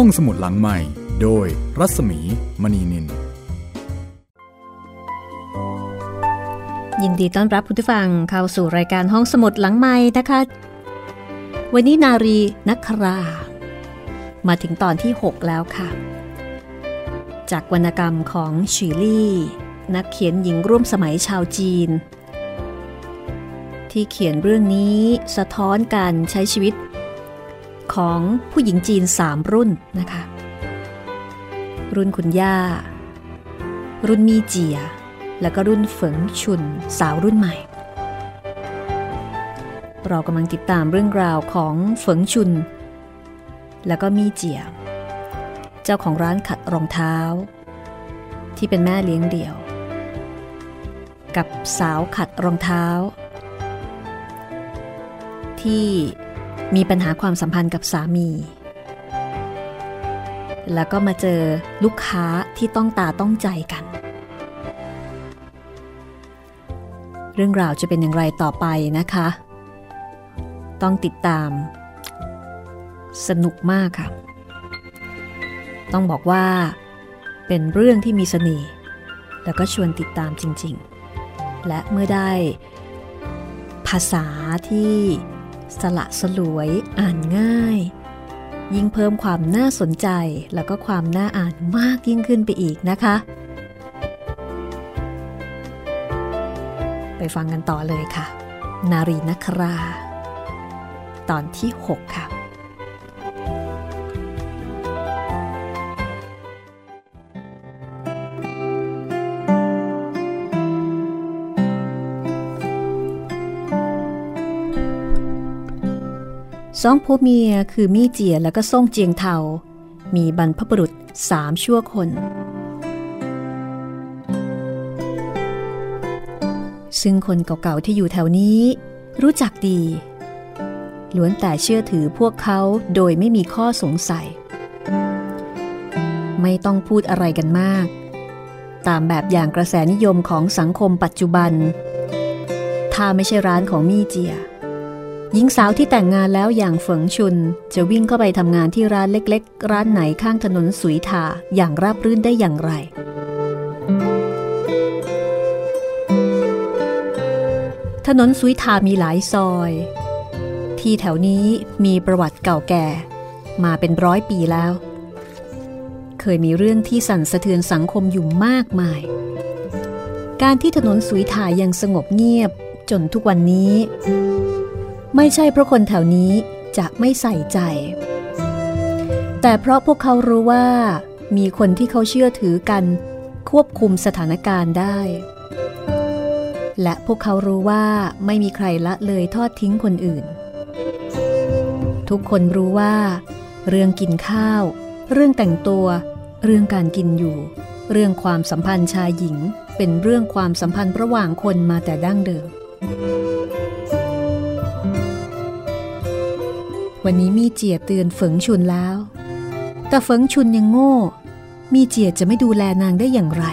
ห้องสมุดหลังใหม่ โดยรัศมีมณีนิน ยินดีต้อนรับผู้ฟังเข้าสู่รายการห้องสมุดหลังใหม่นะคะ วันนี้นารีนักครา มาถึงตอนที่ 6 แล้วค่ะ จากวรรณกรรมของฉีลี่ นักเขียนหญิงร่วมสมัยชาวจีน ที่เขียนเรื่องนี้สะท้อนการใช้ชีวิต ของผู้หญิงจีนสามรุ่นนะคะ รุ่นคุณย่า รุ่นมีเจีย แล้วก็รุ่นเฝิงชุนสาวรุ่นใหม่ เรากำลังติดตามเรื่องราวของเฝิงชุน แล้วก็มีเจีย เจ้าของร้านขัดรองเท้า ที่เป็นแม่เลี้ยงเดี่ยว กับสาวขัดรองเท้า ที่ มีปัญหาความสัมพันธ์กับสามี แล้วก็มาเจอลูกค้าที่ต้องตาต้องใจกัน เรื่องราวจะเป็นอย่างไรต่อไปนะคะ ต้องติดตาม สนุกมากค่ะ ต้องบอกว่าเป็นเรื่องที่มีเสน่ห์แล้วก็ชวนติดตามจริง ๆ และเมื่อได้ภาษาที่ สละสลวยอ่านง่าย ยิ่งเพิ่มความน่าสนใจแล้วก็ความน่าอ่านมากยิ่งขึ้นไปอีกนะคะ ไปฟังกันต่อเลยค่ะ นารีนครา ตอนที่ 6 ค่ะ สองผัวเมียคือมี่เจียแล้วก็ซ่งเจียงเทา มีบรรพบุรุษสามชั่วคน ซึ่งคนเก่าๆที่อยู่แถวนี้ รู้จักดี ล้วนแต่เชื่อถือพวกเขาโดยไม่มีข้อสงสัย ไม่ต้องพูดอะไรกันมาก ตามแบบอย่างกระแสนิยมของสังคมปัจจุบัน ถ้าไม่ใช่ร้านของมี่เจีย หญิงสาวที่แต่งงานแล้วอย่างเฝิงชุน จะวิ่งเข้าไปทำงานที่ร้านเล็กๆ ร้านไหนข้างถนนสุยทาอย่างราบรื่นได้อย่างไร ถนนสุยทามีหลายซอย ที่แถวนี้มีประวัติเก่าแก่ มาเป็นร้อยปีแล้ว เคยมีเรื่องที่สั่นสะเทือนสังคมอยู่มากมาย การที่ถนนสุยทายังสงบเงียบจนทุกวันนี้ ไม่ใช่เพราะคนแถวนี้จะไม่ใส่ใจ แต่เพราะพวกเขารู้ว่า มีคนที่เขาเชื่อถือกัน ควบคุมสถานการณ์ได้ และพวกเขารู้ว่าไม่มีใครละเลยทอดทิ้งคนอื่น ทุกคนรู้ว่า เรื่องกินข้าว เรื่องแต่งตัว เรื่องการกินอยู่ เรื่องความสัมพันธ์ชายหญิงเป็นเรื่องความสัมพันธ์ระหว่างคนมาแต่ดั้งเดิม วันนี้มีเจียเตือนเฝิงชุนแล้ว แต่เฝิงชุนยังโง่ มีเจียจะไม่ดูแลนางได้อย่างไร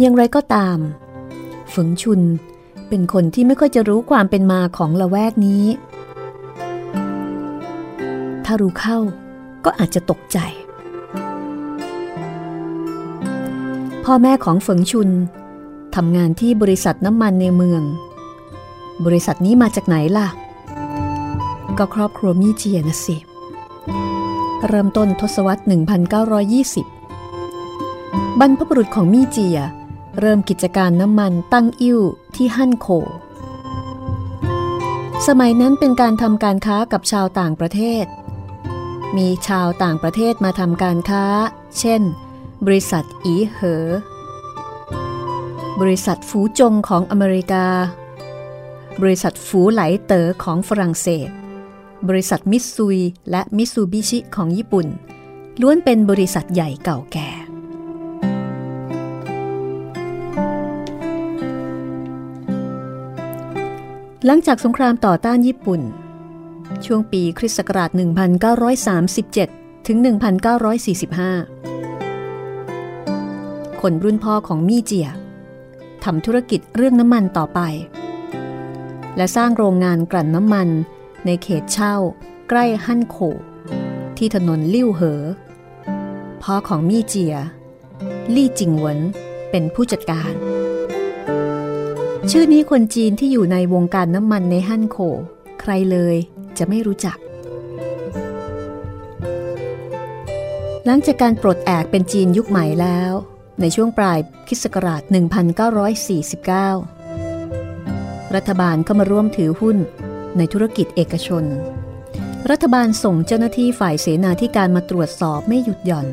อย่างไรก็ตามฝิงชุนเป็นคนที่ไม่ค่อยจะรู้ความเป็นมาของละแวกนี้ ถ้ารู้เข้าก็อาจจะตกใจ พ่อแม่ของเฟิงชุนทำงานที่บริษัทน้ำมันในเมือง บริษัทนี้มาจากไหนล่ะ ก็ครอบครัวมี่เจียนะสิ เริ่มต้นทศวรรษ 1920 บรรพบุรุษของมี่เจีย เริ่มกิจการน้ำมันตั้งอิ่วที่ฮั่นโค สมัยนั้นเป็นการทำการค้ากับชาวต่างประเทศ มีชาวต่างประเทศมาทำการค้า เช่น บริษัทอีเหอ บริษัทฟูจงของอเมริกา บริษัทฟูไหลเต๋อของฝรั่งเศส บริษัทมิตซุยและมิตซูบิชิของญี่ปุ่น ล้วนเป็นบริษัทใหญ่เก่าแก่ หลังจากสงครามต่อต้านญี่ปุ่น ช่วงปีคริสต์ศักราช 1937 ถึง 1945 คนรุ่นพ่อของมี่เจียทำธุรกิจเรื่องน้ำมันต่อไป และสร้างโรงงานกลั่นน้ำมันในเขตเช่า ใกล้ฮั่นโขที่ถนนลิ่วเหอ พ่อของมี่เจีย ลี่จิงหวนเป็นผู้จัดการ ชื่อนี้คนจีนที่อยู่ในวงการน้ำมันในฮั่นโขใครเลยจะไม่รู้จัก หลังจากการปลดแอกเป็นจีนยุคใหม่แล้ว ในช่วงปลายคิสต์ศักราช 1949 รัฐบาลเข้ามาร่วมถือหุ้นในธุรกิจเอกชน รัฐบาลส่งเจ้าหน้าที่ฝ่ายเสนาธิการมาตรวจสอบไม่หยุดหย่อน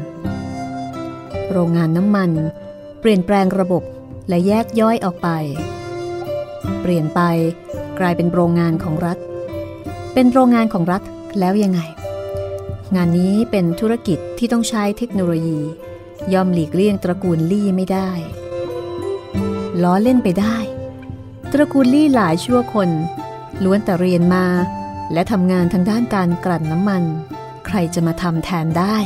โรงงานน้ำมัน เปลี่ยนแปลงระบบและแยกย่อยออกไป เปลี่ยนไปกลายเป็นโรงงานของรัฐ เป็นโรงงานของรัฐแล้วยังไง งานนี้เป็นธุรกิจที่ต้องใช้เทคโนโลยี ย่อมหลีกเลี่ยงตระกูลลี่ไม่ได้ ล้อเล่นไปได้ ตระกูลลี่หลายชั่วคน ล้วนแต่เรียนมา และทำงานทางด้านการกลั่นน้ำมัน ใครจะมาทำแทนได้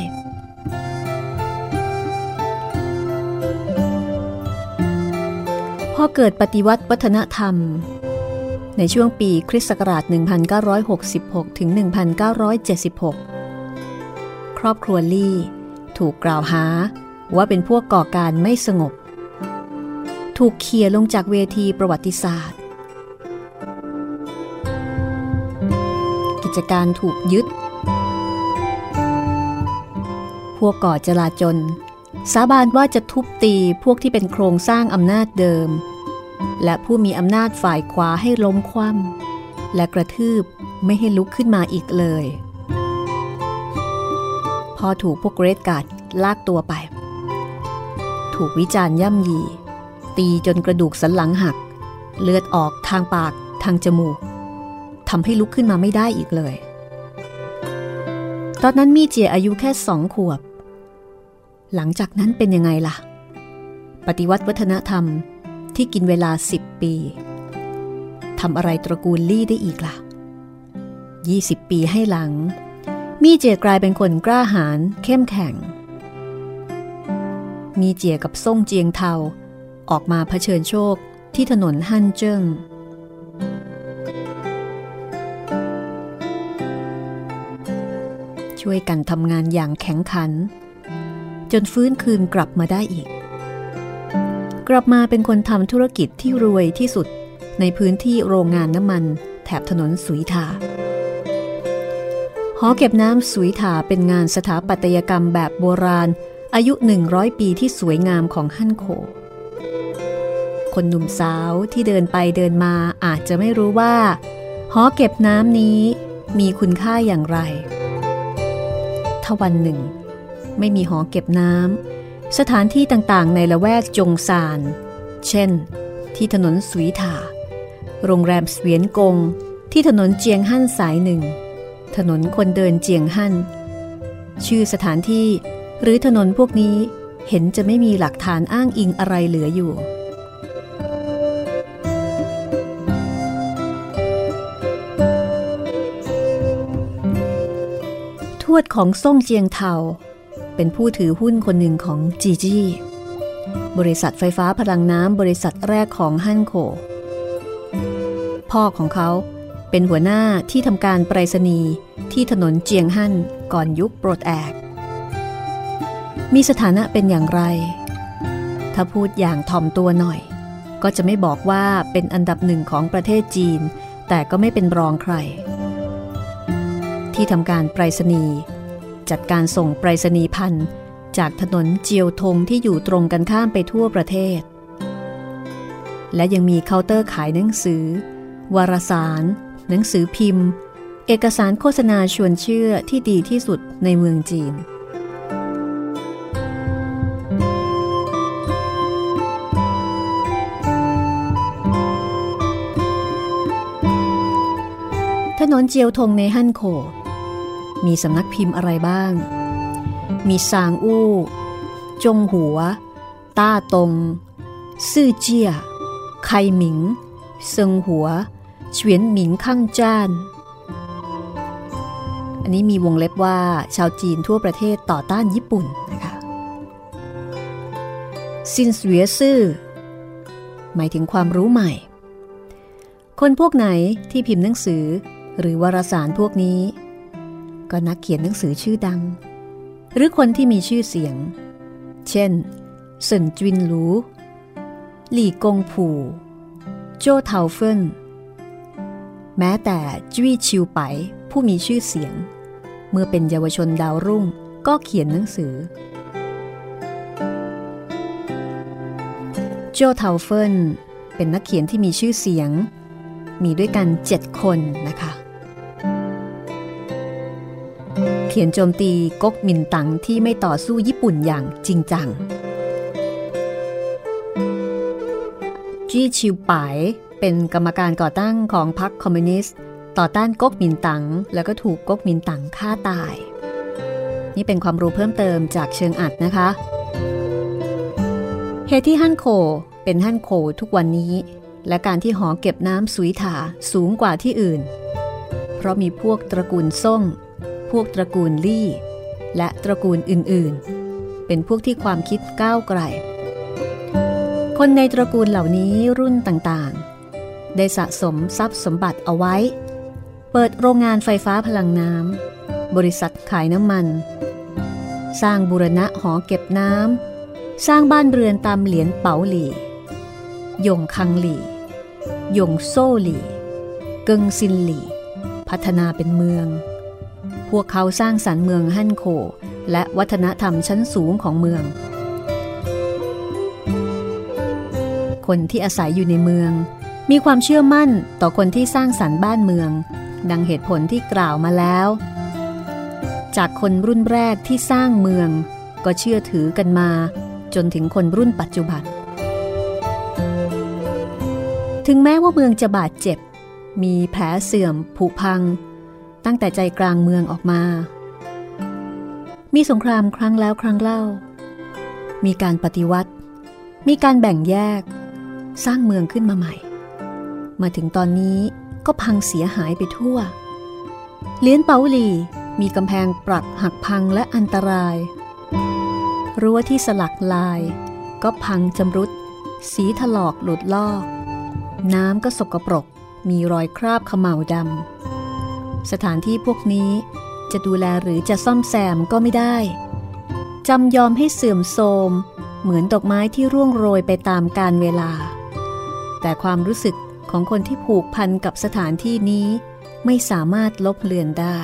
พอเกิดปฏิวัติวัฒนธรรม ในช่วงปีคริสต์ศักราช 1966 ถึง 1976 ครอบครัวลี่ถูกกล่าวหา ว่าเป็นพวกก่อการไม่สงบ ถูกเคี่ยลงจากเวทีประวัติศาสตร์ กิจการถูกยึด พวกก่อจลาจลสาบานว่าจะทุบตีพวกที่เป็นโครงสร้างอำนาจเดิม และผู้มีอำนาจฝ่ายขวาให้ล้มคว่ำและกระทืบไม่ให้ลุกขึ้นมาอีกเลย พอถูกพวกเรดการ์ดลากตัวไป ถูกวิจารณ์ย่ำยี ตีจนกระดูกสันหลังหัก เลือดออกทางปากทางจมูกทำให้ลุกขึ้นมาไม่ได้อีกเลย ตอนนั้นมีเจียอายุแค่สองขวบ หลังจากนั้นเป็นยังไงล่ะ ปฏิวัติวัฒนธรรมที่กินเวลาสิบปีทำอะไรตระกูลลี่ได้อีกล่ะ 20 ปีให้หลัง มีเจียกลายเป็นคนกล้าหาญเข้มแข็ง มีเจียกับซ่งเจียงเทา ออกมาเผชิญโชคที่ถนนฮั่นเจิ้งช่วยกันทำงานอย่างแข็งขัน จนฟื้นคืนกลับมาได้อีก กลับมาเป็นคนทำธุรกิจที่รวยที่สุดในพื้นที่โรงงานน้ำมัน แถบถนนสุยถาหอเก็บน้ำสุยถาเป็นงานสถาปัตยกรรมแบบโบราณ อายุ 100 ปีที่สวยงามของฮั่นโค คนหนุ่มสาวที่เดินไปเดินมาอาจจะไม่รู้ว่า หอเก็บน้ำนี้มีคุณค่าอย่างไร ถ้าวันหนึ่ง ไม่มีหอเก็บน้ำสถานที่ต่างๆ ในละแวกจงซาน เช่น ที่ถนนสุยถาโรงแรมเสวียนกง ที่ถนนเจียงฮั่นสายหนึ่ง ถนนคนเดินเจียงฮั่น ชื่อสถานที่ หรือถนนพวกนี้เห็นจะไม่มีหลักฐานอ้างอิงอะไรเหลืออยู่ ทวดของซ่งเจียงเทา เป็นผู้ถือหุ้นคนหนึ่งของจีจี้บริษัทไฟฟ้าพลังน้ำบริษัทแรกของฮั่นโคพ่อของเขาเป็นหัวหน้าที่ทำการไปรษณีย์ที่ถนนเจียงฮั่นก่อนยุคโปรดแอก มีสถานะเป็นอย่างไร ถ้าพูดอย่างถ่อมตัวหน่อย ก็จะไม่บอกว่าเป็นอันดับหนึ่งของประเทศจีน แต่ก็ไม่เป็นรองใคร ที่ทำการไปรษณีย์จัดการส่งไปรษณีย์พันจากถนนเจียวทงที่อยู่ตรงกันข้ามไปทั่วประเทศ และยังมีเคาน์เตอร์ขายหนังสือ วารสาร หนังสือพิมพ์ เอกสารโฆษณาชวนเชื่อที่ดีที่สุดในเมืองจีน ถนนเจียวทงในฮั่นโค มีสำนักพิมพ์อะไรบ้าง มีซางอู้ จงหัว ต้าตง ซื่อเจียไคหมิง เซิงหัว เฉวียนหมิงข้างจ้าน อันนี้มีวงเล็บว่าชาวจีนทั่วประเทศต่อต้านญี่ปุ่นนะคะซินเสวียซื่อ หมายถึงความรู้ใหม่ คนพวกไหนที่พิมพ์หนังสือ หรือวารสารพวกนี้ ก็นักเขียนหนังสือชื่อดัง หรือคนที่มีชื่อเสียง เช่นเซินจินหลู หลี่กงผู่ โจเทาเฟินแม้แต่จุ้ยชิวไปผู้มีชื่อเสียง เมื่อเป็นเยาวชนดาวรุ่งก็เขียนหนังสือ โจเทาเฟินเป็นนักเขียนที่มีชื่อเสียง มีด้วยกันเจ็ดคนนะคะ เขียนโจมตีก๊กมินตั๋งที่ไม่ต่อสู้ญี่ปุ่นอย่างจริงจัง จี้ชิวปายเป็นกรรมการก่อตั้งของพรรคคอมมิวนิสต์ ต่อต้านก๊กมินตั๋งแล้วก็ถูกก๊กมินตั๋งฆ่าตาย นี่เป็นความรู้เพิ่มเติมจากเชิงอัดนะคะเหตุที่ฮั่นโคเป็นฮั่นโคทุกวันนี้ และการที่หอเก็บน้ำสุยถาสูงกว่าที่อื่น เพราะมีพวกตระกูลซ่ง พวกตระกูลลี่และตระกูลอื่นๆ เป็นพวกที่ความคิดก้าวไกล คนในตระกูลเหล่านี้รุ่นต่างๆ ได้สะสมทรัพย์สมบัติเอาไว้ เปิดโรงงานไฟฟ้าพลังน้ำ บริษัทขายน้ำมัน สร้างบุรณะหอเก็บน้ำ สร้างบ้านเรือนตามเหรียญเป๋าหลี่ยงคังหลี่ยงโซ่หลี่ เกิงซินหลี่ พัฒนาเป็นเมือง วกเขาสร้างสรรค์เมืองฮั่นโค และวัฒนธรรมชั้นสูงของเมือง คนที่อาศัยอยู่ในเมือง มีความเชื่อมั่นต่อคนที่สร้างสรรค์บ้านเมือง ดังเหตุผลที่กล่าวมาแล้ว จากคนรุ่นแรกที่สร้างเมือง ก็เชื่อถือกันมา จนถึงคนรุ่นปัจจุบัน ถึงแม้ว่าเมืองจะบาดเจ็บ มีแผลเสื่อมผุพัง ตั้งแต่ใจกลางเมืองออกมา มีสงครามครั้งแล้วครั้งเล่า มีการปฏิวัติ มีการแบ่งแยก สร้างเมืองขึ้นมาใหม่ มาถึงตอนนี้ก็พังเสียหายไปทั่ว เลี้ยนเปาหลีมีกำแพงปรักหักพังและอันตราย รั้วที่สลักลาย ก็พังจำรุด สีถลอกหลุดลอก น้ำก็สกปรก มีรอยคราบขม่าวดำ สถานที่พวกนี้จะดูแลหรือจะซ่อมแซมก็ไม่ได้ จำยอมให้เสื่อมโทรม เหมือนดอกไม้ที่ร่วงโรยไปตามกาลเวลา แต่ความรู้สึกของคนที่ผูกพันกับสถานที่นี้ไม่สามารถลบเลือนได้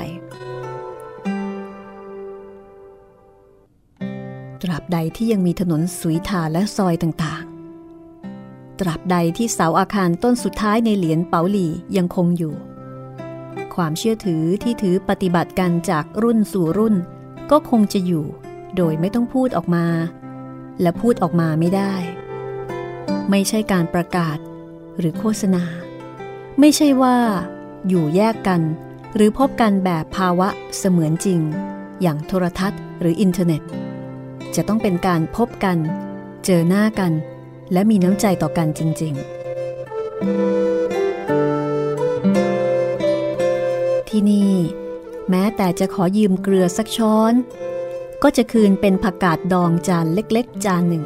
ตราบใดที่ยังมีถนนสุยทาและซอยต่างๆ ตราบใดที่เสาอาคารต้นสุดท้ายในเหรียญเปาหลี่ยังคงอยู่ ความเชื่อถือที่ถือปฏิบัติกันจากรุ่นสู่รุ่น ก็คงจะอยู่ โดยไม่ต้องพูดออกมา และพูดออกมาไม่ได้ ไม่ใช่การประกาศหรือโฆษณา ไม่ใช่ว่า อยู่แยกกัน หรือพบกันแบบภาวะเสมือนจริง อย่างโทรทัศน์หรืออินเทอร์เน็ต จะต้องเป็นการพบกัน เจอหน้ากัน และมีน้ำใจต่อกันจริง ๆ ที่นี่ แม้แต่จะขอยืมเกลือสักช้อน ก็จะคืนเป็นผักกาดดองจานเล็กๆ จานหนึ่ง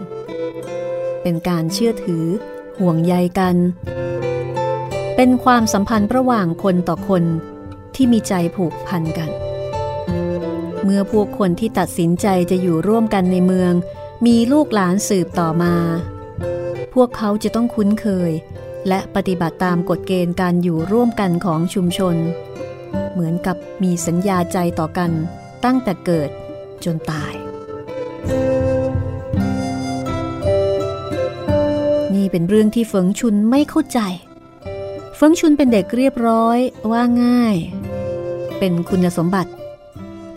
เป็นการเชื่อถือห่วงใยกัน เป็นความสัมพันธ์ระหว่างคนต่อคนที่มีใจผูกพันกัน เมื่อพวกคนที่ตัดสินใจจะอยู่ร่วมกันในเมือง มีลูกหลานสืบต่อมา พวกเขาจะต้องคุ้นเคยและปฏิบัติตามกฎเกณฑ์การอยู่ร่วมกันของชุมชน เหมือนกับมีสัญญาใจต่อกันตั้งแต่เกิดจนตาย นี่เป็นเรื่องที่เฟิงชุนไม่เข้าใจ เฟิงชุนเป็นเด็กเรียบร้อยว่าง่าย เป็นคุณสมบัติ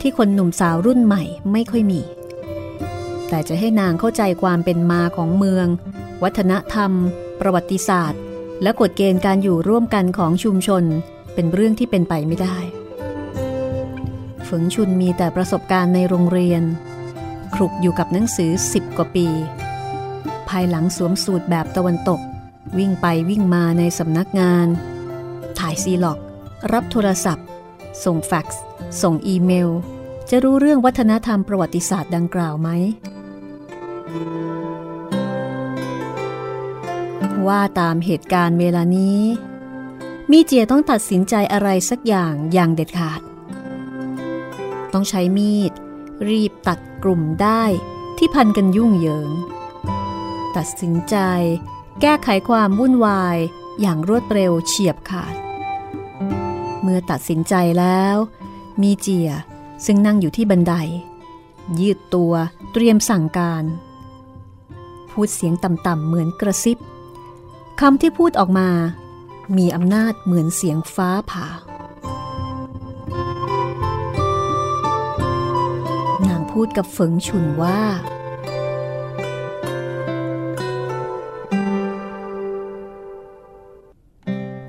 ที่คนหนุ่มสาวรุ่นใหม่ไม่ค่อยมี แต่จะให้นางเข้าใจความเป็นมาของเมือง วัฒนธรรม ประวัติศาสตร์ และกฎเกณฑ์การอยู่ร่วมกันของชุมชน เป็นเรื่องที่เป็นไปไม่ได้เฟิงชุนมีแต่ประสบการณ์ในโรงเรียนคลุกอยู่กับหนังสือสิบกว่าปี ภายหลังสวมสูตรแบบตะวันตก วิ่งไปวิ่งมาในสำนักงาน ถ่ายซีล็อก รับโทรศัพท์ ส่งแฟกซ์ส่งอีเมล จะรู้เรื่องวัฒนธรรมประวัติศาสตร์ดังกล่าวไหม ว่าตามเหตุการณ์เวลานี้ มีเจียต้องตัดสินใจอะไรสักอย่างอย่างเด็ดขาด ต้องใช้มีด รีบตัดกลุ่มได้ที่พันกันยุ่งเหยิง ตัดสินใจ แก้ไขความวุ่นวายอย่างรวดเร็วเฉียบขาด เมื่อตัดสินใจแล้ว มีเจียซึ่งนั่งอยู่ที่บันได ยืดตัวเตรียมสั่งการ พูดเสียงต่ำๆเหมือนกระซิบคำที่พูดออกมา มีอำนาจเหมือนเสียงฟ้าผ่า นางพูดกับเฝิงชุนว่า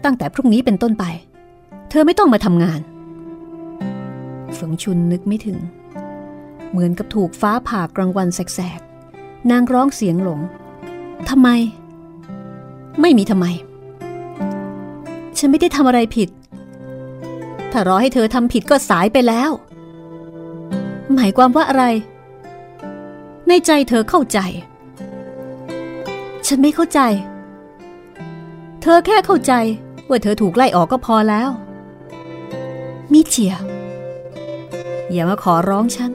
ตั้งแต่พรุ่งนี้เป็นต้นไป เธอไม่ต้องมาทำงานเฝิงชุนนึกไม่ถึง เหมือนกับถูกฟ้าผ่ากลางวันแสกๆ นางร้องเสียงหลงทำไม ไม่มีทำไม ฉันไม่ได้ทำอะไรผิด ถ้ารอให้เธอทำผิดก็สายไปแล้ว หมายความว่าอะไร ในใจเธอเข้าใจ ฉันไม่เข้าใจ เธอแค่เข้าใจ ว่าเธอถูกไล่ออกก็พอแล้ว มิเจีย อย่ามาขอร้องฉัน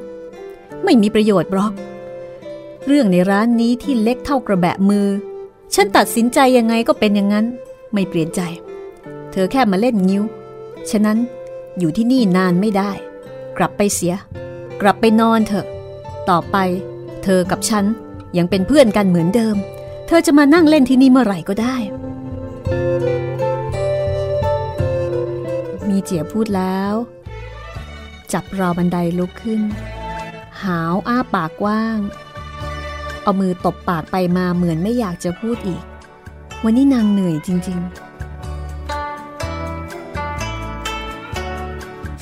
ไม่มีประโยชน์บล็อก เรื่องในร้านนี้ที่เล็กเท่ากระแบะมือ ฉันตัดสินใจยังไงก็เป็นอย่างนั้น ไม่เปลี่ยนใจ เธอแค่มาเล่นงิ้ว ฉะนั้นอยู่ที่นี่นานไม่ได้ กลับไปเสีย กลับไปนอนเถอะ ต่อไป เธอกับฉันยังเป็นเพื่อนกันเหมือนเดิม เธอจะมานั่งเล่นที่นี่เมื่อไหร่ก็ได้ มีเจียพูดแล้ว จับราวบันไดลุกขึ้น หาวอ้าปากกว้าง เอามือตบปากไปมาเหมือนไม่อยากจะพูดอีก วันนี้นางเหนื่อยจริง ๆ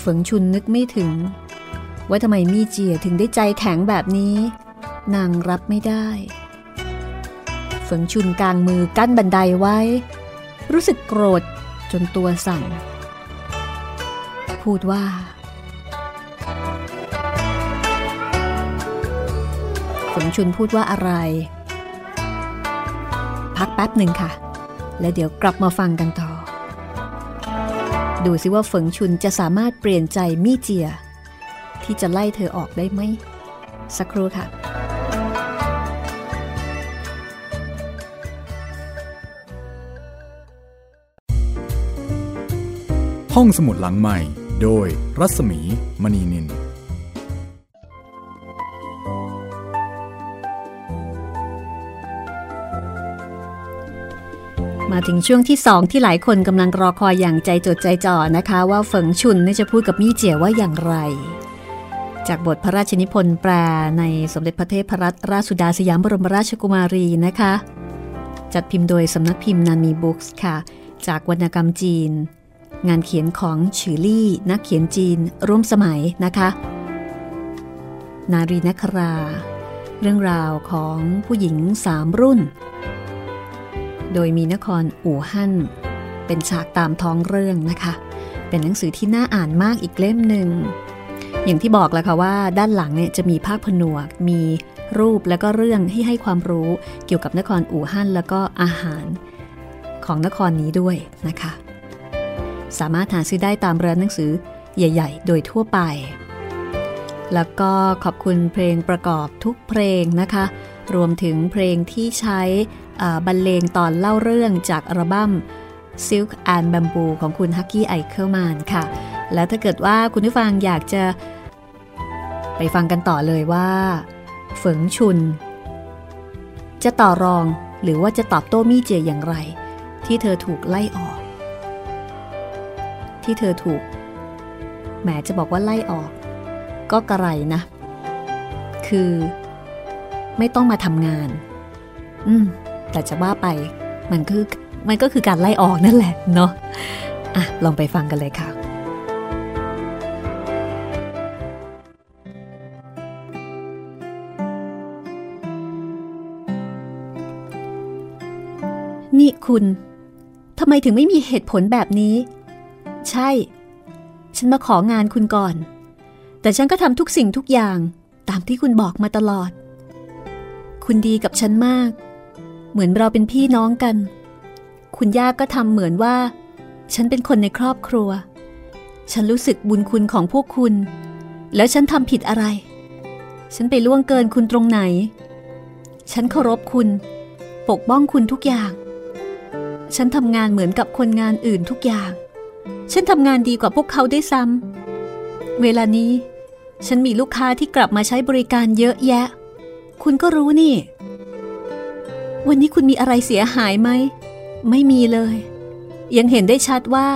เฝิงชุนนึกไม่ถึง ว่าทำไมมีเจียถึงได้ใจแข็งแบบนี้ นางรับไม่ได้เฝิงชุนกลางมือกั้นบันไดไว้ รู้สึกโกรธจนตัวสั่น พูดว่าฝนชุนพูดว่าอะไร พักแป๊บหนึ่งค่ะ แล้วเดี๋ยวกลับมาฟังกันต่อ ดูซิว่าเฟิงชุนจะสามารถเปลี่ยนใจมี่เจีย ที่จะไล่เธอออกได้ไหม สักครู่ค่ะ ห้องสมุดหลังใหม่ โดยรัศมีมณีนิน มาถึงช่วงที่สองที่หลายคนกำลังรอคอยอย่างใจจดใจจ่อนะคะ ว่าเฟิงชุนจะพูดกับมี่เจียว่าอย่างไร จากบทพระราชนิพนธ์แปลในสมเด็จพระเทพรัตนราชสุดาสยามบรมราชกุมารีนะคะ จัดพิมพ์โดยสำนักพิมพ์นันมีบุ๊กส์ค่ะ จากวรรณกรรมจีน งานเขียนของฉือลี่ นักเขียนจีน ร่วมสมัยนะคะ นารีนครา เรื่องราวของผู้หญิงสามรุ่น โดยมีนครอู่ฮั่นเป็นฉากตามท้องเรื่องนะคะ เป็นหนังสือที่น่าอ่านมากอีกเล่มหนึ่ง อย่างที่บอกแล้วค่ะว่าด้านหลังเนี่ยจะมีภาคผนวก มีรูปแล้วก็เรื่องให้ให้ความรู้เกี่ยวกับนครอู่ฮั่นแล้วก็อาหารของนครนี้ด้วยนะคะ สามารถหาซื้อได้ตามร้านหนังสือใหญ่ ๆ โดยทั่วไป แล้วก็ขอบคุณเพลงประกอบทุกเพลงนะคะ รวมถึงเพลงที่ใช้ บรรเลงตอนเล่าเรื่องจากอัลบั้ม Silk and Bamboo ของคุณฮักกี้ไอเคิลแมนค่ะ แล้วถ้าเกิดว่าคุณผู้ฟังอยากจะ ไปฟังกันต่อเลยว่า เฝิงชุน จะต่อรองหรือว่าจะตอบโต้มี่เจียอย่างไร ที่เธอถูกไล่ออก ที่เธอถูกแหมจะบอกว่าไล่ออก ก็กระไรนะ คือ ไม่ต้องมาทำงาน อืม แต่จะว่าไปมันคือมันก็คือการไล่ออกนั่นแหละเนาะอะลองไปฟังกันเลยค่ะนี่คุณ ทำไมถึงไม่มีเหตุผลแบบนี้ ใช่ ฉันมาของานคุณก่อน แต่ฉันก็ทำทุกสิ่งทุกอย่างตามที่คุณบอกมาตลอด คุณดีกับฉันมาก เหมือนเราเป็นพี่น้องกัน คุณย่าก็ทำเหมือนว่า ฉันเป็นคนในครอบครัว ฉันรู้สึกบุญคุณของพวกคุณ แล้วฉันทำผิดอะไร ฉันไปล่วงเกินคุณตรงไหน ฉันเคารพคุณ ปกป้องคุณทุกอย่าง ฉันทำงานเหมือนกับคนงานอื่นทุกอย่าง ฉันทำงานดีกว่าพวกเขาได้ซ้ำเวลานี้ ฉันมีลูกค้าที่กลับมาใช้บริการเยอะแยะ คุณก็รู้นี่ วันนี้คุณมีอะไรเสียหายไหม ไม่มีเลย ยังเห็นได้ชัดว่า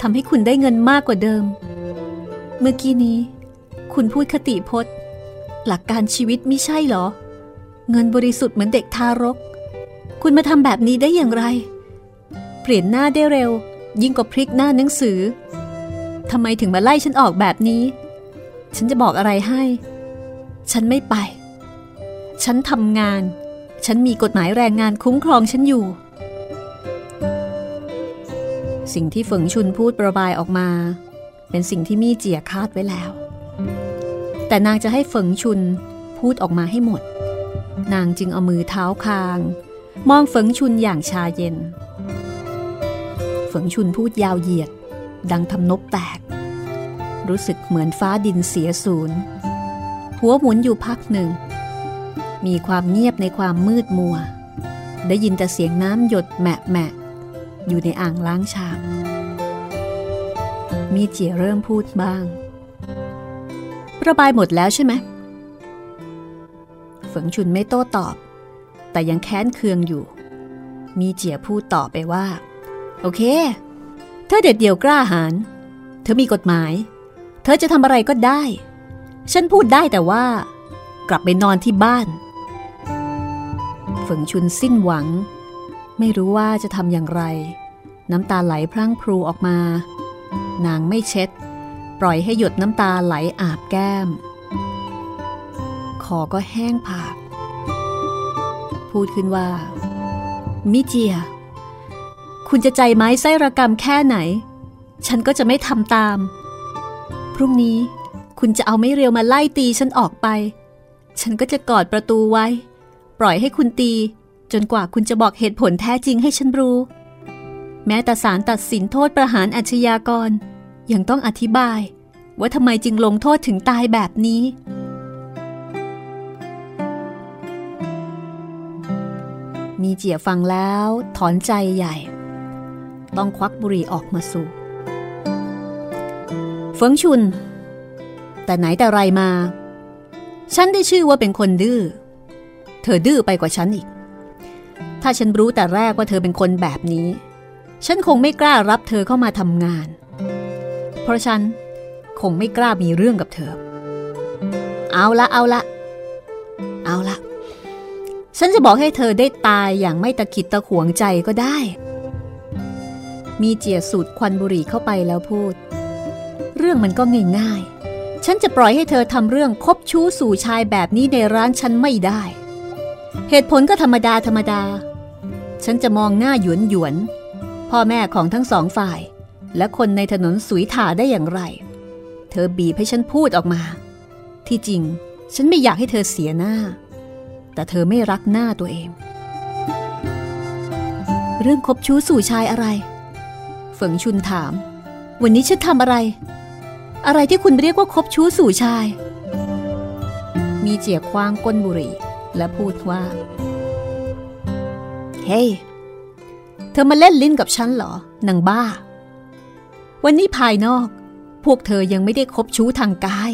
ทำให้คุณได้เงินมากกว่าเดิม เมื่อกี้นี้ คุณพูดคติพจน์ หลักการชีวิตไม่ใช่หรอ เงินบริสุทธิ์เหมือนเด็กทารก คุณมาทำแบบนี้ได้อย่างไร เปลี่ยนหน้าได้เร็ว ยิ่งกว่าพลิกหน้าหนังสือทำไมถึงมาไล่ฉันออกแบบนี้ ฉันจะบอกอะไรให้ ฉันไม่ไป ฉันทำงาน ฉันมีกฎหมายแรงงานคุ้มครองฉันอยู่ สิ่งที่ฝงชุนพูดประบายออกมา เป็นสิ่งที่มี่เจียคาดไว้แล้ว แต่นางจะให้ฝงชุนพูดออกมาให้หมด นางจึงเอามือเท้าคาง มองฝงชุนอย่างชาเย็นฝงชุนพูดยาวเหยียด ดังทำนบแตก รู้สึกเหมือนฟ้าดินเสียศูนย์หัวหมุนอยู่พักหนึ่ง มีความเงียบในความมืดมัว ได้ยินแต่เสียงน้ำหยดแมะแมะอยู่ในอ่างล้างชามมีเจียเริ่มพูดบ้าง ระบายหมดแล้วใช่ไหมฝงชุนไม่โต้ตอบ แต่ยังแค้นเคืองอยู่ มีเจียพูดต่อไปว่า โอเค เธอเด็ดเดี่ยวกล้าหาญเธอมีกฎหมาย เธอจะทำอะไรก็ได้ ฉันพูดได้แต่ว่า กลับไปนอนที่บ้าน ฝงชุนสิ้นหวัง ไม่รู้ว่าจะทำอย่างไร น้ำตาไหลพรั่งพรูออกมา นางไม่เช็ด ปล่อยให้หยดน้ำตาไหลอาบแก้ม คอก็แห้งผาก พูดขึ้นว่า มิเจีย คุณจะใจไม้ไส้ระกรรมแค่ไหน ฉันก็จะไม่ทำตาม พรุ่งนี้คุณจะเอาไม่เรียวมาไล่ตีฉันออกไป ฉันก็จะกอดประตูไว้ ปล่อยให้คุณตี จนกว่าคุณจะบอกเหตุผลแท้จริงให้ฉันรู้ แม้แต่ศาลตัดสินโทษประหารอาชญากร ยังต้องอธิบาย ว่าทำไมจึงลงโทษถึงตายแบบนี้ มีเจียฟังแล้วถอนใจใหญ่ ต้องควักบุหรี่ออกมาสูบเฟิงชุน แต่ไหนแต่ไรมา ฉันได้ชื่อว่าเป็นคนดื้อ เธอดื้อไปกว่าฉันอีก ถ้าฉันรู้แต่แรกว่าเธอเป็นคนแบบนี้ ฉันคงไม่กล้ารับเธอเข้ามาทำงาน เพราะฉันคงไม่กล้ามีเรื่องกับเธอ เอาละเอาละ เอาละ ฉันจะบอกให้เธอได้ตายอย่างไม่ตะขิดตะขวงใจก็ได้ มีเจียสูดควันบุหรี่เข้าไปแล้วพูด เรื่องมันก็ง่ายๆ ฉันจะปล่อยให้เธอทำเรื่องคบชู้สู่ชายแบบนี้ในร้านฉันไม่ได้ เหตุผลก็ธรรมดาธรรมดา ฉันจะมองหน้าหยวนหยวน พ่อแม่ของทั้งสองฝ่าย และคนในถนนสุยถาได้อย่างไร เธอบีบให้ฉันพูดออกมา ที่จริงฉันไม่อยากให้เธอเสียหน้า แต่เธอไม่รักหน้าตัวเอง เรื่องคบชู้สู่ชายอะไร เฟิงชุนถาม วันนี้ฉันทำอะไร อะไรที่คุณเรียกว่าคบชู้สู่ชาย มีเจียควางก้นบุหรี่ และพูดว่า เฮ้ยเธอมาเล่นลิ้นกับฉันเหรอนางบ้า วันนี้ภายนอก พวกเธอยังไม่ได้คบชู้ทางกาย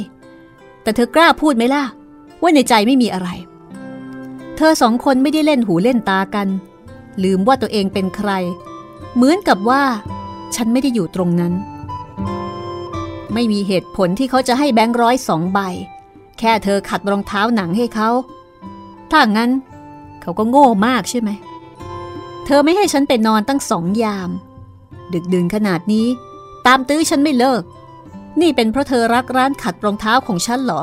แต่เธอกล้าพูดไหมล่ะ ว่าในใจไม่มีอะไร เธอสองคนไม่ได้เล่นหูเล่นตากัน ลืมว่าตัวเองเป็นใคร เหมือนกับว่า ฉันไม่ได้อยู่ตรงนั้น ไม่มีเหตุผลที่เขาจะให้แบงค์ร้อยสองใบ แค่เธอขัดรองเท้าหนังให้เขา ถ้างั้น เขาก็โง่มากใช่ไหม เธอไม่ให้ฉันไปนอนตั้งสองยาม ดึกดื่นขนาดนี้ ตามตื้อฉันไม่เลิก นี่เป็นเพราะเธอรักร้านขัดรองเท้าของฉันเหรอ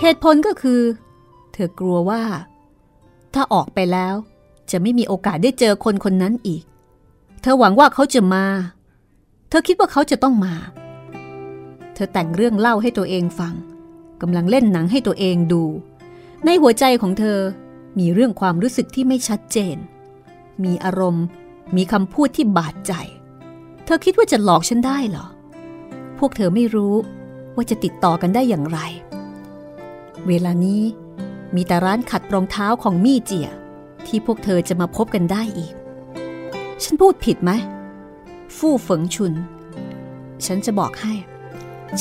เหตุผลก็คือ เธอกลัวว่า ถ้าออกไปแล้ว จะไม่มีโอกาสได้เจอคนคนนั้นอีก เธอหวังว่าเขาจะมา เธอคิดว่าเขาจะต้องมา เธอแต่งเรื่องเล่าให้ตัวเองฟัง กำลังเล่นหนังให้ตัวเองดู ในหัวใจของเธอมีเรื่องความรู้สึกที่ไม่ชัดเจน มีอารมณ์ มีคำพูดที่บาดใจ เธอคิดว่าจะหลอกฉันได้เหรอ พวกเธอไม่รู้ว่าจะติดต่อกันได้อย่างไร เวลานี้มีแต่ร้านขัดรองเท้าของมี่เจีย ที่พวกเธอจะมาพบกันได้อีก ฉันพูดผิดไหม ฟู่เฟิงชุน ฉันจะบอกให้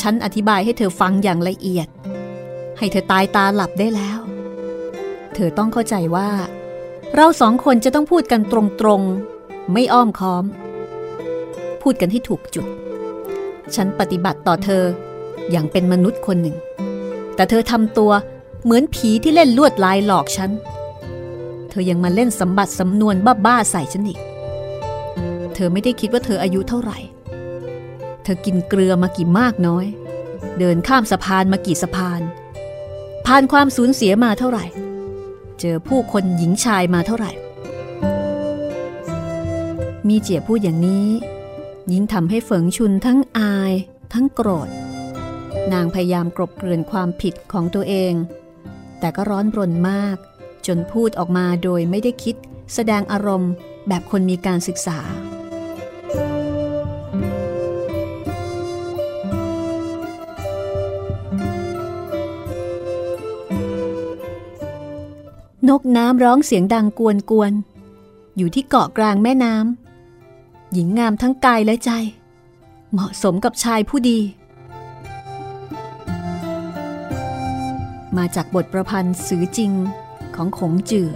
ฉันอธิบายให้เธอฟังอย่างละเอียด ให้เธอตายตาหลับได้แล้ว เธอต้องเข้าใจว่า เราสองคนจะต้องพูดกันตรงๆ ไม่อ้อมค้อม พูดกันให้ถูกจุด ฉันปฏิบัติต่อเธออย่างเป็นมนุษย์คนหนึ่ง แต่เธอทำตัวเหมือนผีที่เล่นลวดลายหลอกฉัน เธอยังมาเล่นสมบัติสำนวนบ้าๆใส่ฉันอีก เธอไม่ได้คิดว่าเธออายุเท่าไหร่ เธอกินเกลือมากี่มากน้อย เดินข้ามสะพานมากี่สะพาน ผ่านความสูญเสียมาเท่าไหร่ เจอผู้คนหญิงชายมาเท่าไหร่ มีเจียพูดอย่างนี้ ยิ่งทำให้เฝิงชุนทั้งอาย ทั้งโกรธ นางพยายามกลบเกลื่อนความผิดของตัวเอง แต่ก็ร้อนรนมาก จนพูดออกมาโดยไม่ได้คิด แสดงอารมณ์แบบคนมีการศึกษา นกน้ำร้องเสียงดังกวนกวนๆอยู่ที่เกาะกลางแม่น้ำ หญิงงามทั้งกายและใจ เหมาะสมกับชายผู้ดี มาจากบทประพันธ์สือจริงของขงจือ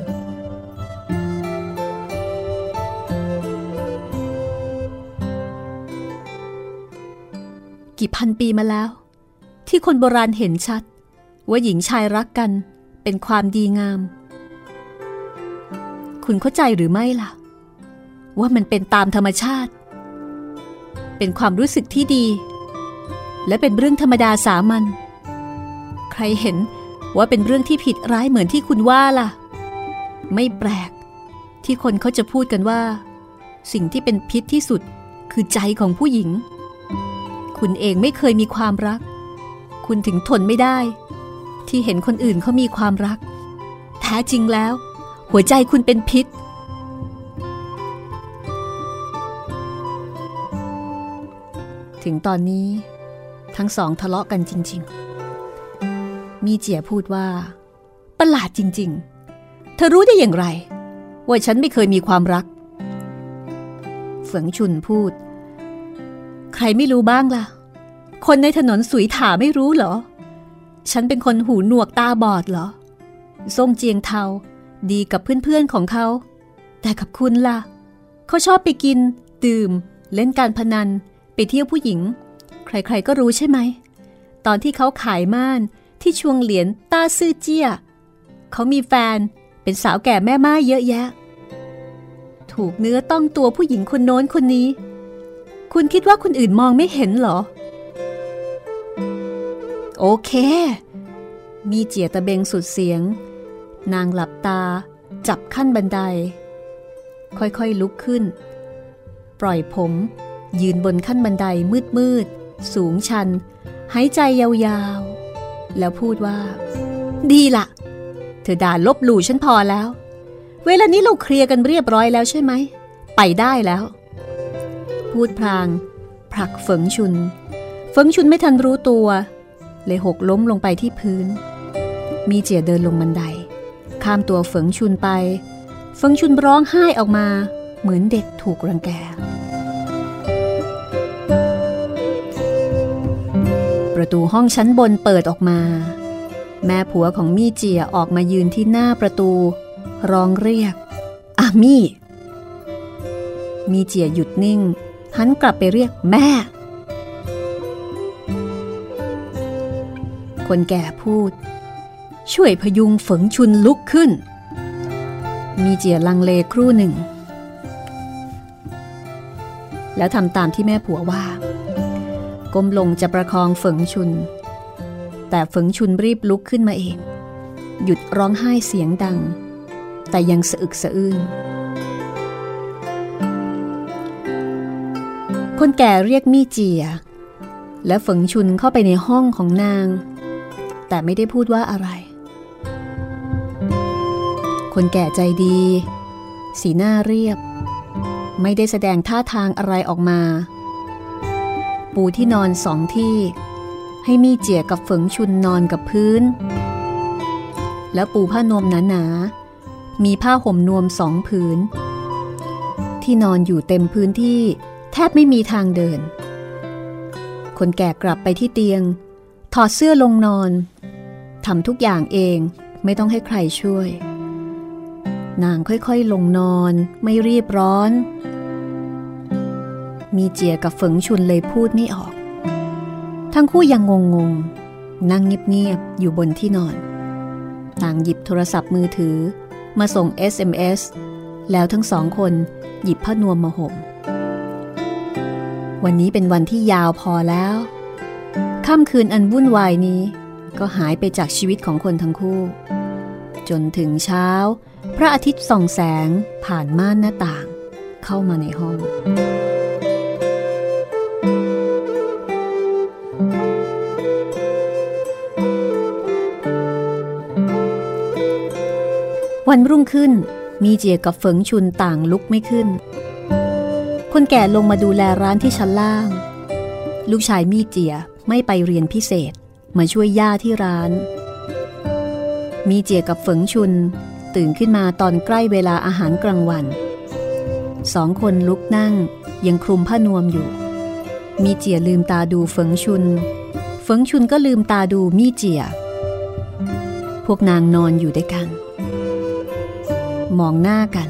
กี่พันปีมาแล้ว ที่คนโบราณเห็นชัด ว่าหญิงชายรักกันเป็นความดีงาม คุณเข้าใจหรือไม่ล่ะ ว่ามันเป็นตามธรรมชาติ เป็นความรู้สึกที่ดี และเป็นเรื่องธรรมดาสามัญใครเห็นว่าเป็นเรื่องที่ผิดร้ายเหมือนที่คุณว่าล่ะ ไม่แปลก ที่คนเขาจะพูดกันว่า สิ่งที่เป็นพิษที่สุดคือใจของผู้หญิง คุณเองไม่เคยมีความรัก คุณถึงทนไม่ได้ ที่เห็นคนอื่นเขามีความรัก แท้จริงแล้ว หัวใจคุณเป็นพิษ ถึงตอนนี้ ทั้งสองทะเลาะกันจริง ๆ มีเจียพูดว่า ประหลาดจริง ๆ เธอรู้ได้อย่างไร ว่าฉันไม่เคยมีความรักเฝิงชุนพูด ใครไม่รู้บ้างล่ะ คนในถนนสุยถาไม่รู้เหรอ ฉันเป็นคนหูหนวกตาบอดเหรอซ่งเจียงเทา ดีกับเพื่อนๆของเขา แต่กับคุณล่ะ เขาชอบไปกิน ดื่ม เล่นการพนัน ไปเที่ยวผู้หญิง ใครๆก็รู้ใช่ไหม ตอนที่เขาขายม่านที่ชวงเหรียญต้าซื่อเจี้ย เขามีแฟนเป็นสาวแก่แม่ม้าเยอะแยะ ถูกเนื้อต้องตัวผู้หญิงคนโน้นคนนี้ คุณคิดว่าคนอื่นมองไม่เห็นเหรอ โอเค มีเจียตะเบงสุดเสียง นางหลับตา จับขั้นบันได ค่อยๆลุกขึ้น ปล่อยผม ยืนบนขั้นบันไดมืดๆ สูงชัน หายใจยาวๆ แล้วพูดว่า ดีละเธอด่าลบหลู่ฉันพอแล้ว เวลานี้เราเคลียร์กันเรียบร้อยแล้วใช่ไหม ไปได้แล้ว พูดพลาง ผลักเฝิงชุน เฝิงชุนไม่ทันรู้ตัว เลยหกล้มลงไปที่พื้น มีเจียเดินลงบันได ข้ามตัวเฝิงชุนไปเฝิงชุนร้องไห้ออกมา เหมือนเด็กถูกรังแก ประตูห้องชั้นบนเปิดออกมา แม่ผัวของมี่เจียออกมายืนที่หน้าประตู ร้องเรียกอามี่มี่เจียหยุดนิ่ง หันกลับไปเรียกแม่ คนแก่พูด ช่วยพยุงฝงชุนลุกขึ้น มีเจียลังเลครู่หนึ่ง แล้วทำตามที่แม่ผัวว่า ก้มลงจะประคองฝงชุน แต่ฝงชุนรีบลุกขึ้นมาเอง หยุดร้องไห้เสียงดัง แต่ยังสะอึกสะอื้นคนแก่เรียกมี่เจีย และฝงชุนเข้าไปในห้องของนาง แต่ไม่ได้พูดว่าอะไร คนแก่ใจดี สีหน้าเรียบ ไม่ได้แสดงท่าทางอะไรออกมา ปูที่นอนสองที่ ให้มีเจียกับฝงชุนนอนกับพื้น แล้วปูผ้านวมหนาๆมีผ้าห่มนวมสองผืน ที่นอนอยู่เต็มพื้นที่แทบไม่มีทางเดิน คนแก่กลับไปที่เตียง ถอดเสื้อลงนอนทำทุกอย่างเองไม่ต้องให้ใครช่วย นางค่อยๆลงนอนไม่รีบร้อน มีเจียกับฝงชุนเลยพูดไม่ออก ทั้งคู่ยังงงๆนั่งเงียบๆอยู่บนที่นอน ต่างหยิบโทรศัพท์มือถือ มาส่ง SMS แล้วทั้งสองคนหยิบผ้านวมมาห่ม วันนี้เป็นวันที่ยาวพอแล้ว ค่ำคืนอันวุ่นวายนี้ ก็หายไปจากชีวิตของคนทั้งคู่ จนถึงเช้า พระอาทิตย์ส่องแสงผ่านม่านหน้าต่าง เข้ามาในห้อง วันรุ่งขึ้นมีเจียกับเฟิงชุนต่างลุกไม่ขึ้น คนแก่ลงมาดูแลร้านที่ชั้นล่าง ลูกชายมีเจียไม่ไปเรียนพิเศษมาช่วยย่าที่ร้าน มีเจียกับเฟิงชุน ตื่นขึ้นมาตอนใกล้เวลาอาหารกลางวัน สองคนลุกนั่งยังคลุมผ้านวมอยู่ มีเจียลืมตาดูเฟิงชุน เฟิงชุนก็ลืมตาดูมีเจีย พวกนางนอนอยู่ด้วยกัน มองหน้ากัน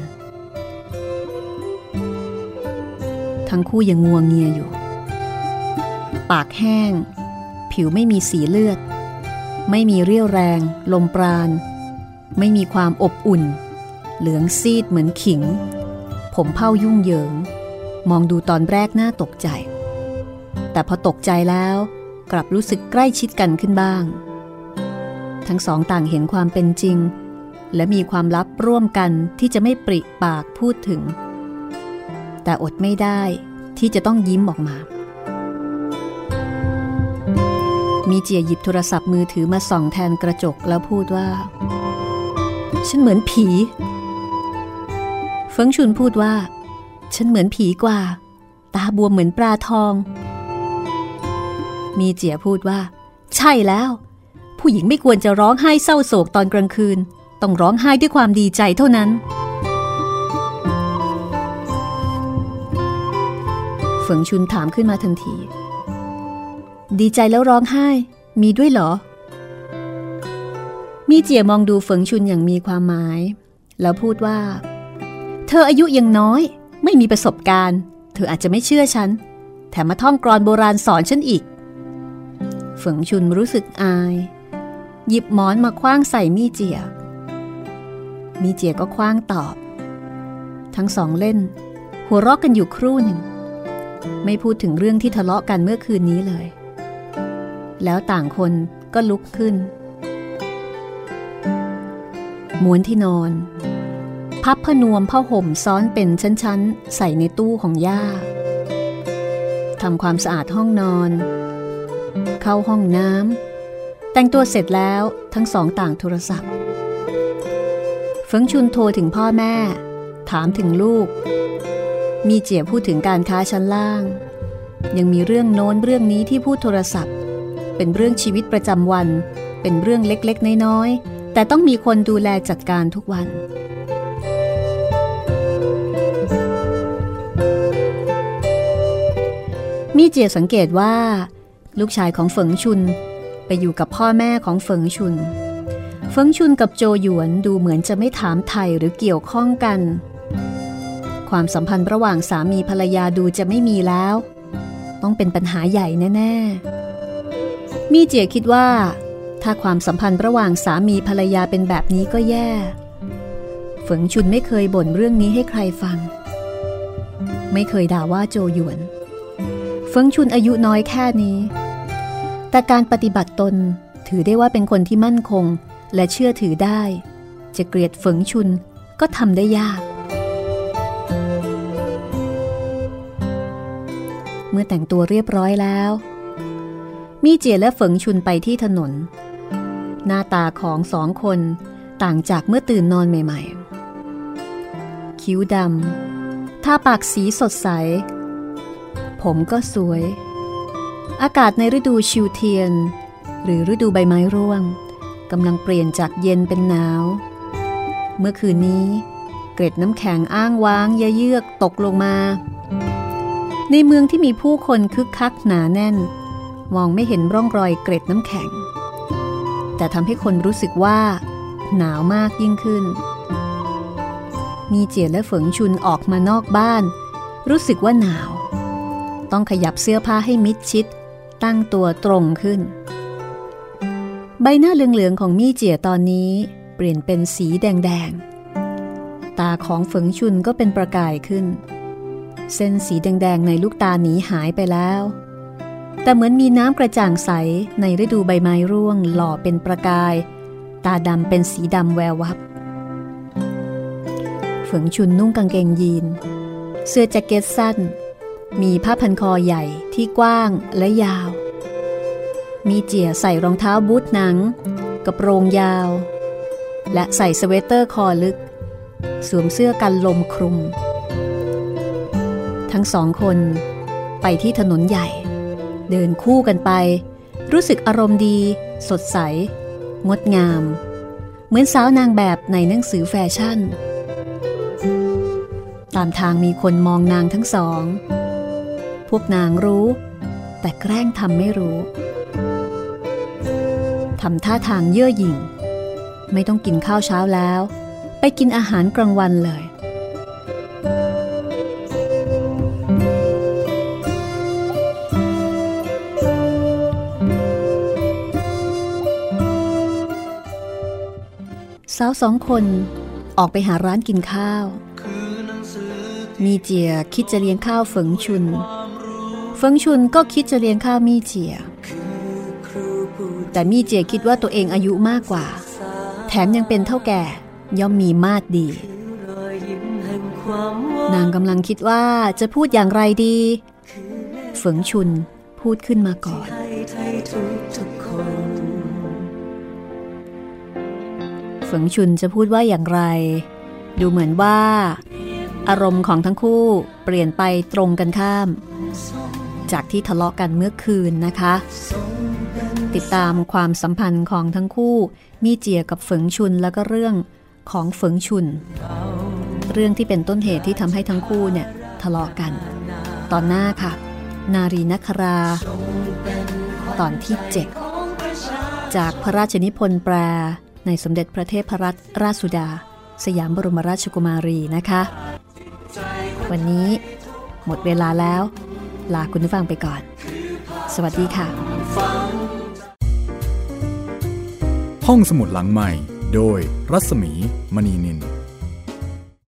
ทั้งคู่ยังงัวงเงียอยู่ ปากแห้ง ผิวไม่มีสีเลือด ไม่มีเรี่ยวแรง ลมปราณ ไม่มีความอบอุ่น เหลืองซีดเหมือนขิง ผมเผ้ายุ่งเหยิง มองดูตอนแรกน่าตกใจ แต่พอตกใจแล้วกลับรู้สึกใกล้ชิดกันขึ้นบ้าง ทั้งสองต่างเห็นความเป็นจริง และมีความลับร่วมกันที่จะไม่ปริปากพูดถึง แต่อดไม่ได้ที่จะต้องยิ้มออกมา มีเจียหยิบโทรศัพท์มือถือมาส่องแทนกระจกแล้วพูดว่า ฉันเหมือนผีเฟิงชุนพูดว่า ฉันเหมือนผีกว่า ตาบวมเหมือนปลาทอง มีเจียพูดว่า ใช่แล้ว ผู้หญิงไม่ควรจะร้องไห้เศร้าโศกตอนกลางคืน ต้องร้องไห้ด้วยความดีใจเท่านั้นเฟิงชุนถามขึ้นมาทันที ดีใจแล้วร้องไห้ มีด้วยเหรอ มีเจียมองดูเฟิงชุนอย่างมีความหมาย แล้วพูดว่า เธออายุยังน้อย ไม่มีประสบการณ์ เธออาจจะไม่เชื่อฉัน แถมมาท่องกรอนโบราณสอนฉันอีก เฟิงชุนรู้สึกอาย หยิบหมอนมาคว้างใส่มีเจีย มีเจียก็คว้างตอบ ทั้งสองเล่น หัวเราะกันอยู่ครู่หนึ่ง ไม่พูดถึงเรื่องที่ทะเลาะกันเมื่อคืนนี้เลย แล้วต่างคนก็ลุกขึ้น ม้วนที่นอน พับผนวมผ้าห่มซ้อนเป็นชั้นๆ ใส่ในตู้ของย่าทำความสะอาดห้องนอน เข้าห้องน้ำแต่งตัวเสร็จแล้วทั้งสองต่างโทรศัพท์เฟิงชุนโทรถึงพ่อแม่ ถามถึงลูก มีเจียพูดถึงการค้าชั้นล่าง ยังมีเรื่องโน้นเรื่องนี้ที่พูดโทรศัพท์ เป็นเรื่องชีวิตประจำวัน เป็นเรื่องเล็กๆ น้อยๆ แต่ต้องมีคนดูแลจัดการทุกวัน มีเจียสังเกตว่า ลูกชายของเฟิงชุน ไปอยู่กับพ่อแม่ของเฟิงชุน เฟิงชุนกับโจหยวนดูเหมือนจะไม่ถามไทยหรือเกี่ยวข้องกัน ความสัมพันธ์ระหว่างสามีภรรยาดูจะไม่มีแล้ว ต้องเป็นปัญหาใหญ่แน่ ๆ มีเจียคิดว่า ถ้าความสัมพันธ์ระหว่างสามีภรรยาเป็นแบบนี้ก็แย่เฟิงชุนไม่เคยบ่นเรื่องนี้ให้ใครฟัง ไม่เคยด่าว่าโจหยวน เฟิงชุนอายุน้อยแค่นี้ แต่การปฏิบัติตนถือได้ว่าเป็นคนที่มั่นคงและเชื่อถือได้ จะเกลียดเฟิงชุนก็ทำได้ยาก เมื่อแต่งตัวเรียบร้อยแล้ว มีเจียและเฟิงชุนไปที่ถนน หน้าตาของสองคนต่างจากเมื่อตื่นนอนใหม่ ๆ คิ้วดำท่าปากสีสดใส ผมก็สวย อากาศในฤดูชิวเทียน หรือฤดูใบไม้ร่วงกำลังเปลี่ยนจากเย็นเป็นหนาว เมื่อคืนนี้ เกร็ดน้ำแข็งอ้างว้างเยือกตกลงมา ในเมืองที่มีผู้คนคึกคักหนาแน่น มองไม่เห็นร่องรอยเกร็ดน้ำแข็ง แต่ทำให้คนรู้สึกว่า หนาวมากยิ่งขึ้น มีเจียและเฝิงชุนออกมานอกบ้าน รู้สึกว่าหนาว ต้องขยับเสื้อผ้าให้มิดชิด ตั้งตัวตรงขึ้น ใบหน้าเหลืองๆของมี่เจียตอนนี้เปลี่ยนเป็นสีแดงๆ ตาของเฝิงชุนก็เป็นประกายขึ้น เส้นสีแดงๆในลูกตาหนีหายไปแล้ว แต่เหมือนมีน้ำกระจ่างใสในฤดูใบไม้ร่วงหล่อเป็นประกาย ตาดำเป็นสีดำแวววับเฝิงชุนนุ่งกางเกงยีน เสื้อแจ็คเก็ตสั้น มีผ้าพันคอใหญ่ที่กว้างและยาว มีเจียใส่รองเท้าบูทหนังกระโปรงยาว และใส่สเวตเตอร์คอลึก สวมเสื้อกันลมคลุม ทั้งสองคนไปที่ถนนใหญ่ เดินคู่กันไป รู้สึกอารมณ์ดี สดใส งดงาม เหมือนสาวนางแบบในหนังสือแฟชั่น ตามทางมีคนมองนางทั้งสอง พวกนางรู้ แต่แกล้งทำไม่รู้ทำท่าทางเย่อหยิ่ง ไม่ต้องกินข้าวเช้าแล้ว ไปกินอาหารกลางวันเลย สาวสองคนออกไปหาร้านกินข้าว มีเจียคิดจะเลี้ยงข้าวเฟิงชุน เฟิงชุนก็คิดจะเลี้ยงข้าวมีเจีย แต่มีเจียคิดว่าตัวเองอายุมากกว่า แถมยังเป็นเท่าแก่ย่อมมีมาดดี นางกำลังคิดว่าจะพูดอย่างไรดี เฟิงชุนพูดขึ้นมาก่อน เฟิงชุนจะพูดว่าอย่างไร ดูเหมือนว่า อารมณ์ของทั้งคู่เปลี่ยนไปตรงกันข้าม จากที่ทะเลาะกันเมื่อคืนนะคะ ติดตามความสัมพันธ์ของทั้งคู่มีเจียกับเฟิงชุนแล้วก็เรื่องของเฟิงชุน เรื่องที่เป็นต้นเหตุที่ทำให้ทั้งคู่เนี่ยทะเลาะกัน ตอนหน้าค่ะ นารีนครา ตอนที่ 7 จากพระราชนิพนธ์แปล ในสมเด็จพระเทพรัตนราชสุดา สยามบรมราชกุมารีนะคะ วันนี้หมดเวลาแล้ว ลาคุณผู้ฟังไปก่อน สวัสดีค่ะ ห้องสมุดหลังใหม่ โดยรัศมีมณีนิน